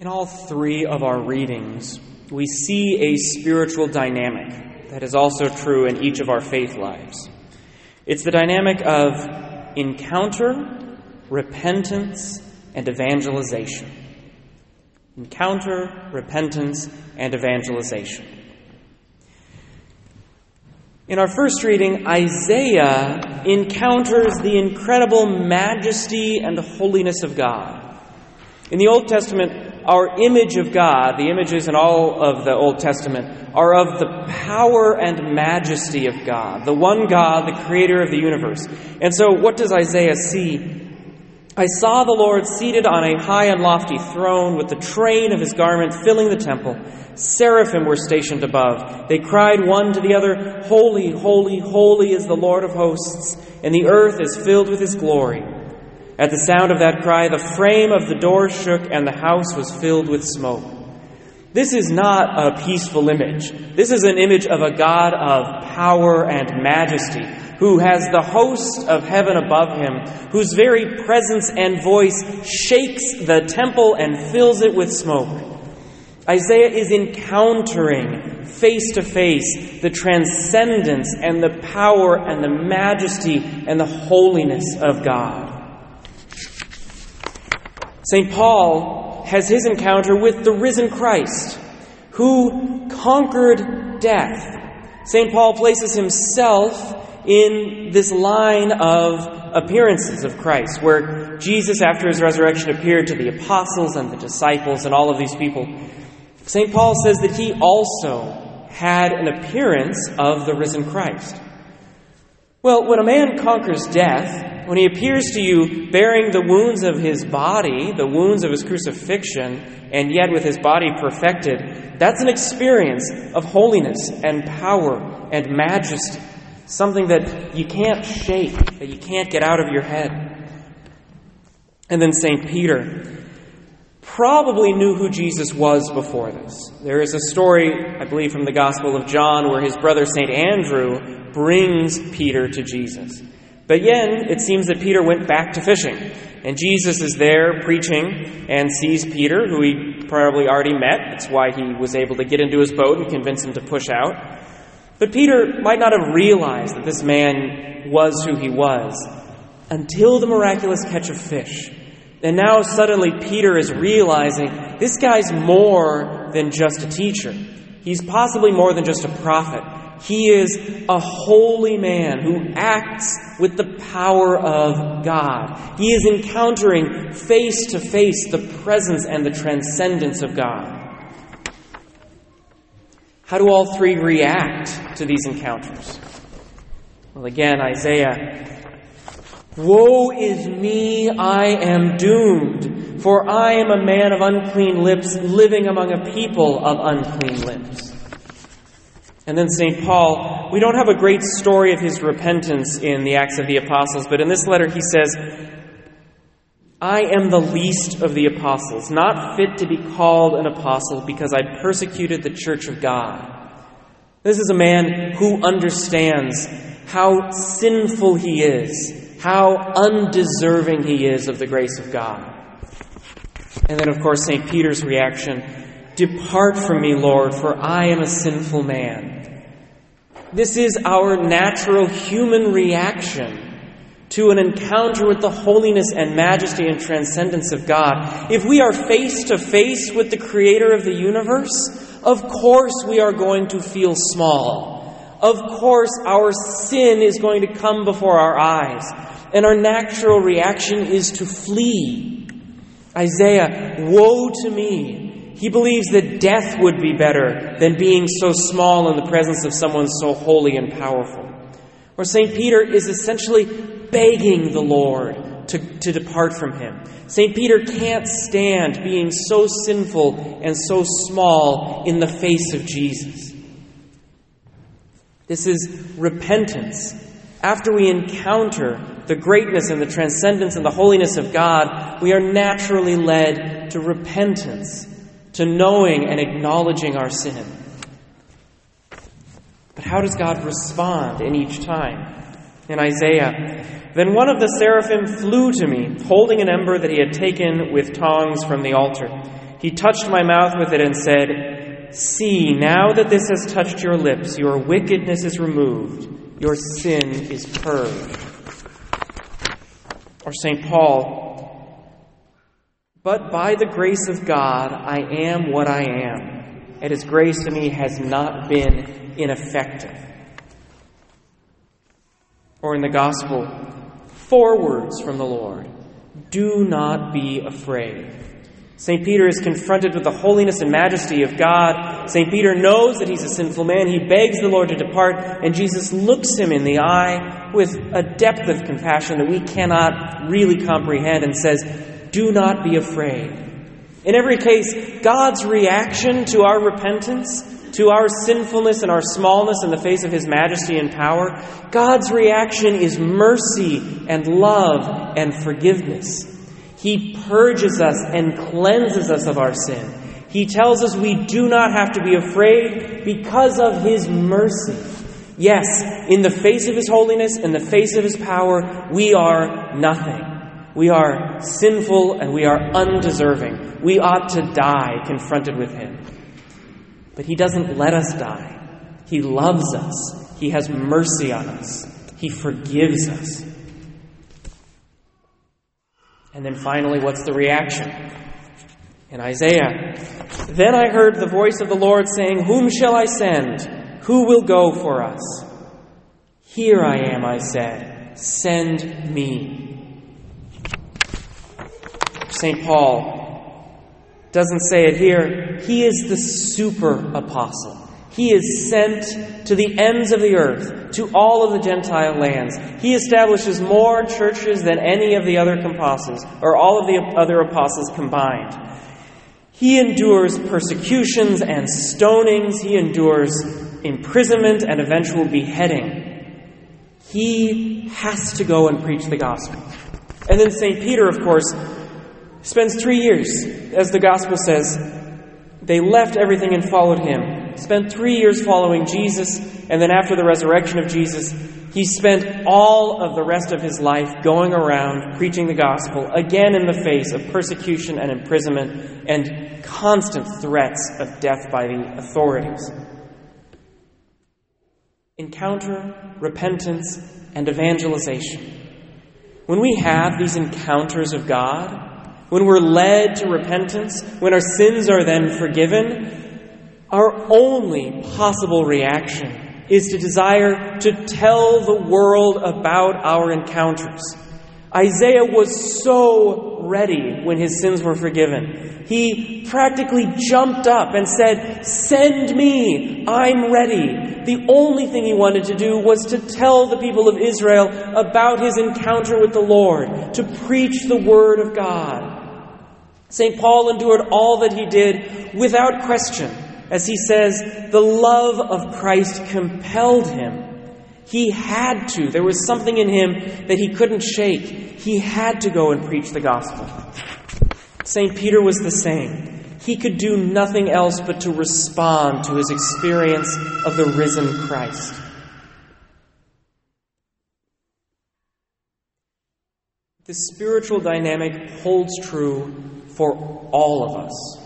In all three of our readings, we see a spiritual dynamic that is also true in each of our faith lives. It's the dynamic of encounter, repentance, and evangelization. Encounter, repentance, and evangelization. In our first reading, Isaiah encounters the incredible majesty and the holiness of God. In the Old Testament, our image of God, the images in all of the Old Testament, are of the power and majesty of God, the one God, the creator of the universe. And so, what does Isaiah see? I saw the Lord seated on a high and lofty throne with the train of his garment filling the temple. Seraphim were stationed above. They cried one to the other, Holy, holy, holy is the Lord of hosts, and the earth is filled with his glory. At the sound of that cry, the frame of the door shook and the house was filled with smoke. This is not a peaceful image. This is an image of a God of power and majesty, who has the host of heaven above him, whose very presence and voice shakes the temple and fills it with smoke. Isaiah is encountering face to face the transcendence and the power and the majesty and the holiness of God. St. Paul has his encounter with the risen Christ, who conquered death. St. Paul places himself in this line of appearances of Christ, where Jesus, after his resurrection, appeared to the apostles and the disciples and all of these people. St. Paul says that he also had an appearance of the risen Christ. Well, when a man conquers death, when he appears to you bearing the wounds of his body, the wounds of his crucifixion, and yet with his body perfected, that's an experience of holiness and power and majesty. Something that you can't shake, that you can't get out of your head. And then St. Peter probably knew who Jesus was before this. There is a story, I believe, from the Gospel of John where his brother St. Andrew brings Peter to Jesus. But then it seems that Peter went back to fishing. And Jesus is there preaching and sees Peter, who he probably already met. That's why he was able to get into his boat and convince him to push out. But Peter might not have realized that this man was who he was until the miraculous catch of fish. And now suddenly Peter is realizing this guy's more than just a teacher. He's possibly more than just a prophet. He is a holy man who acts with the power of God. He is encountering face to face the presence and the transcendence of God. How do all three react to these encounters? Well, again, Isaiah Woe is me, I am doomed, for I am a man of unclean lips, living among a people of unclean lips. And then St. Paul, we don't have a great story of his repentance in the Acts of the Apostles, but in this letter he says, I am the least of the apostles, not fit to be called an apostle because I persecuted the church of God. This is a man who understands how sinful he is how undeserving he is of the grace of God. And then, of course, St. Peter's reaction Depart from me, Lord, for I am a sinful man. This is our natural human reaction to an encounter with the holiness and majesty and transcendence of God. If we are face to face with the Creator of the universe, of course we are going to feel small. Of course, our sin is going to come before our eyes and our natural reaction is to flee. Isaiah, woe to me. He believes that death would be better than being so small in the presence of someone so holy and powerful. Or St. Peter is essentially begging the Lord to, to depart from him. St. Peter can't stand being so sinful and so small in the face of Jesus. This is repentance. After we encounter the greatness and the transcendence and the holiness of God, we are naturally led to repentance, to knowing and acknowledging our sin. But how does God respond in each time? In Isaiah, then one of the seraphim flew to me, holding an ember that he had taken with tongs from the altar. He touched my mouth with it and said, See, now that this has touched your lips, your wickedness is removed, your sin is purged. Or St. Paul, but by the grace of God, I am what I am, and his grace to me has not been ineffective. Or in the Gospel, four words from the Lord Do not be afraid. St. Peter is confronted with the holiness and majesty of God. St. Peter knows that he's a sinful man. He begs the Lord to depart, and Jesus looks him in the eye with a depth of compassion that we cannot really comprehend and says, Do not be afraid. In every case, God's reaction to our repentance, to our sinfulness and our smallness in the face of His majesty and power, God's reaction is mercy and love and forgiveness. He purges us and cleanses us of our sin. He tells us we do not have to be afraid because of His mercy. Yes, in the face of His holiness, in the face of His power, we are nothing. We are sinful and we are undeserving. We ought to die confronted with Him. But He doesn't let us die. He loves us. He has mercy on us. He forgives us. And then finally, what's the reaction? In Isaiah, then I heard the voice of the Lord saying, Whom shall I send? Who will go for us? Here I am, I said, send me. St. Paul doesn't say it here. He is the super apostle. He is sent to the ends of the earth, to all of the Gentile lands. He establishes more churches than any of the other apostles, or all of the other apostles combined. He endures persecutions and stonings. He endures imprisonment and eventual beheading. He has to go and preach the gospel. And then St. Peter, of course, spends three years, as the gospel says, they left everything and followed him spent three years following Jesus, and then after the resurrection of Jesus, he spent all of the rest of his life going around preaching the gospel, again in the face of persecution and imprisonment and constant threats of death by the authorities. Encounter, repentance, and evangelization. When we have these encounters of God, when we're led to repentance, when our sins are then forgiven, our only possible reaction is to desire to tell the world about our encounters. Isaiah was so ready when his sins were forgiven. He practically jumped up and said, Send me, I'm ready. The only thing he wanted to do was to tell the people of Israel about his encounter with the Lord, to preach the Word of God. St. Paul endured all that he did without question as he says, the love of Christ compelled him. He had to. There was something in him that he couldn't shake. He had to go and preach the gospel. St. Peter was the same. He could do nothing else but to respond to his experience of the risen Christ. The spiritual dynamic holds true for all of us.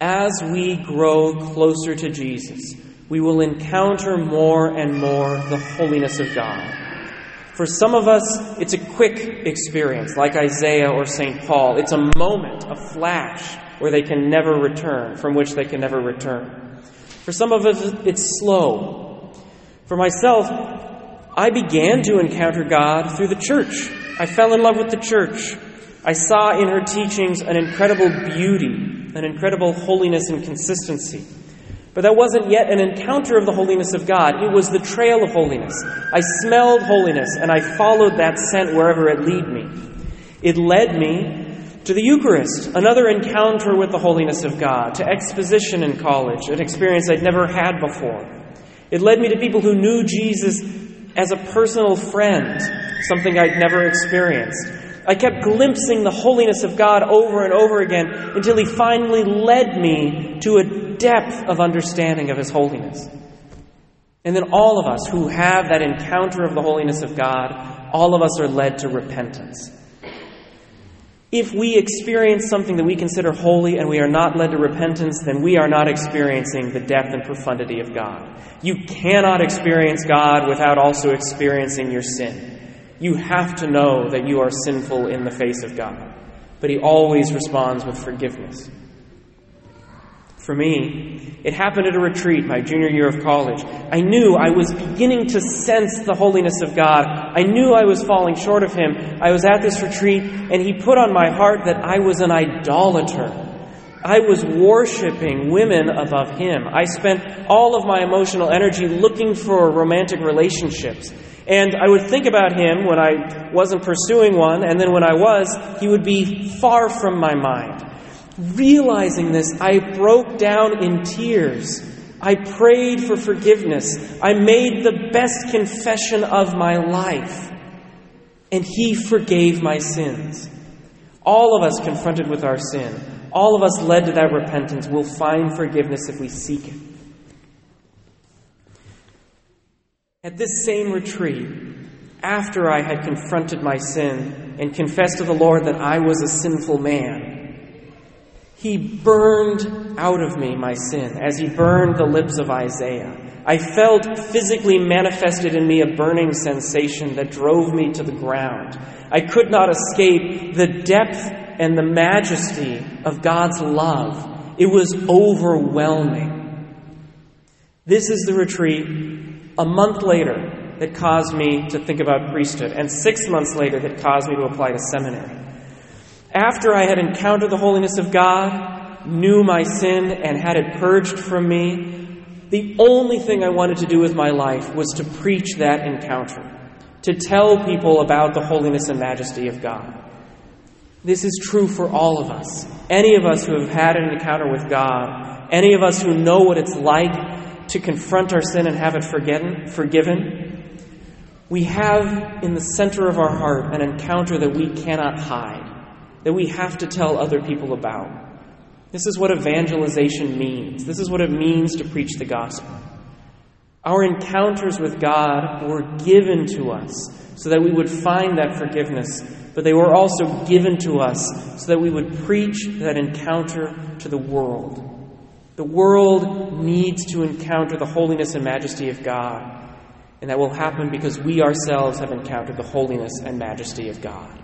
As we grow closer to Jesus, we will encounter more and more the holiness of God. For some of us, it's a quick experience, like Isaiah or St. Paul. It's a moment, a flash, where they can never return, from which they can never return. For some of us, it's slow. For myself, I began to encounter God through the church. I fell in love with the church. I saw in her teachings an incredible beauty an incredible holiness and consistency. But that wasn't yet an encounter of the holiness of God. It was the trail of holiness. I smelled holiness and I followed that scent wherever it led me. It led me to the Eucharist, another encounter with the holiness of God, to exposition in college, an experience I'd never had before. It led me to people who knew Jesus as a personal friend, something I'd never experienced. I kept glimpsing the holiness of God over and over again until He finally led me to a depth of understanding of His holiness. And then all of us who have that encounter of the holiness of God, all of us are led to repentance. If we experience something that we consider holy and we are not led to repentance, then we are not experiencing the depth and profundity of God. You cannot experience God without also experiencing your sin. You have to know that you are sinful in the face of God. But He always responds with forgiveness. For me, it happened at a retreat my junior year of college. I knew I was beginning to sense the holiness of God. I knew I was falling short of Him. I was at this retreat, and He put on my heart that I was an idolater. I was worshiping women above Him. I spent all of my emotional energy looking for romantic relationships. And I would think about Him when I wasn't pursuing one, and then when I was, He would be far from my mind. Realizing this, I broke down in tears. I prayed for forgiveness. I made the best confession of my life. And He forgave my sins. All of us confronted with our sin, all of us led to that repentance, will find forgiveness if we seek it. At this same retreat, after I had confronted my sin and confessed to the Lord that I was a sinful man, he burned out of me my sin as he burned the lips of Isaiah. I felt physically manifested in me a burning sensation that drove me to the ground. I could not escape the depth and the majesty of God's love. It was overwhelming. This is the retreat a month later that caused me to think about priesthood, and six months later that caused me to apply to seminary. After I had encountered the holiness of God, knew my sin, and had it purged from me, the only thing I wanted to do with my life was to preach that encounter, to tell people about the holiness and majesty of God. This is true for all of us. Any of us who have had an encounter with God, any of us who know what it's like to confront our sin and have it forgiven, we have in the center of our heart an encounter that we cannot hide that we have to tell other people about. This is what evangelization means. This is what it means to preach the gospel. Our encounters with God were given to us so that we would find that forgiveness, but they were also given to us so that we would preach that encounter to the world. The world needs to encounter the holiness and majesty of God, and that will happen because we ourselves have encountered the holiness and majesty of God.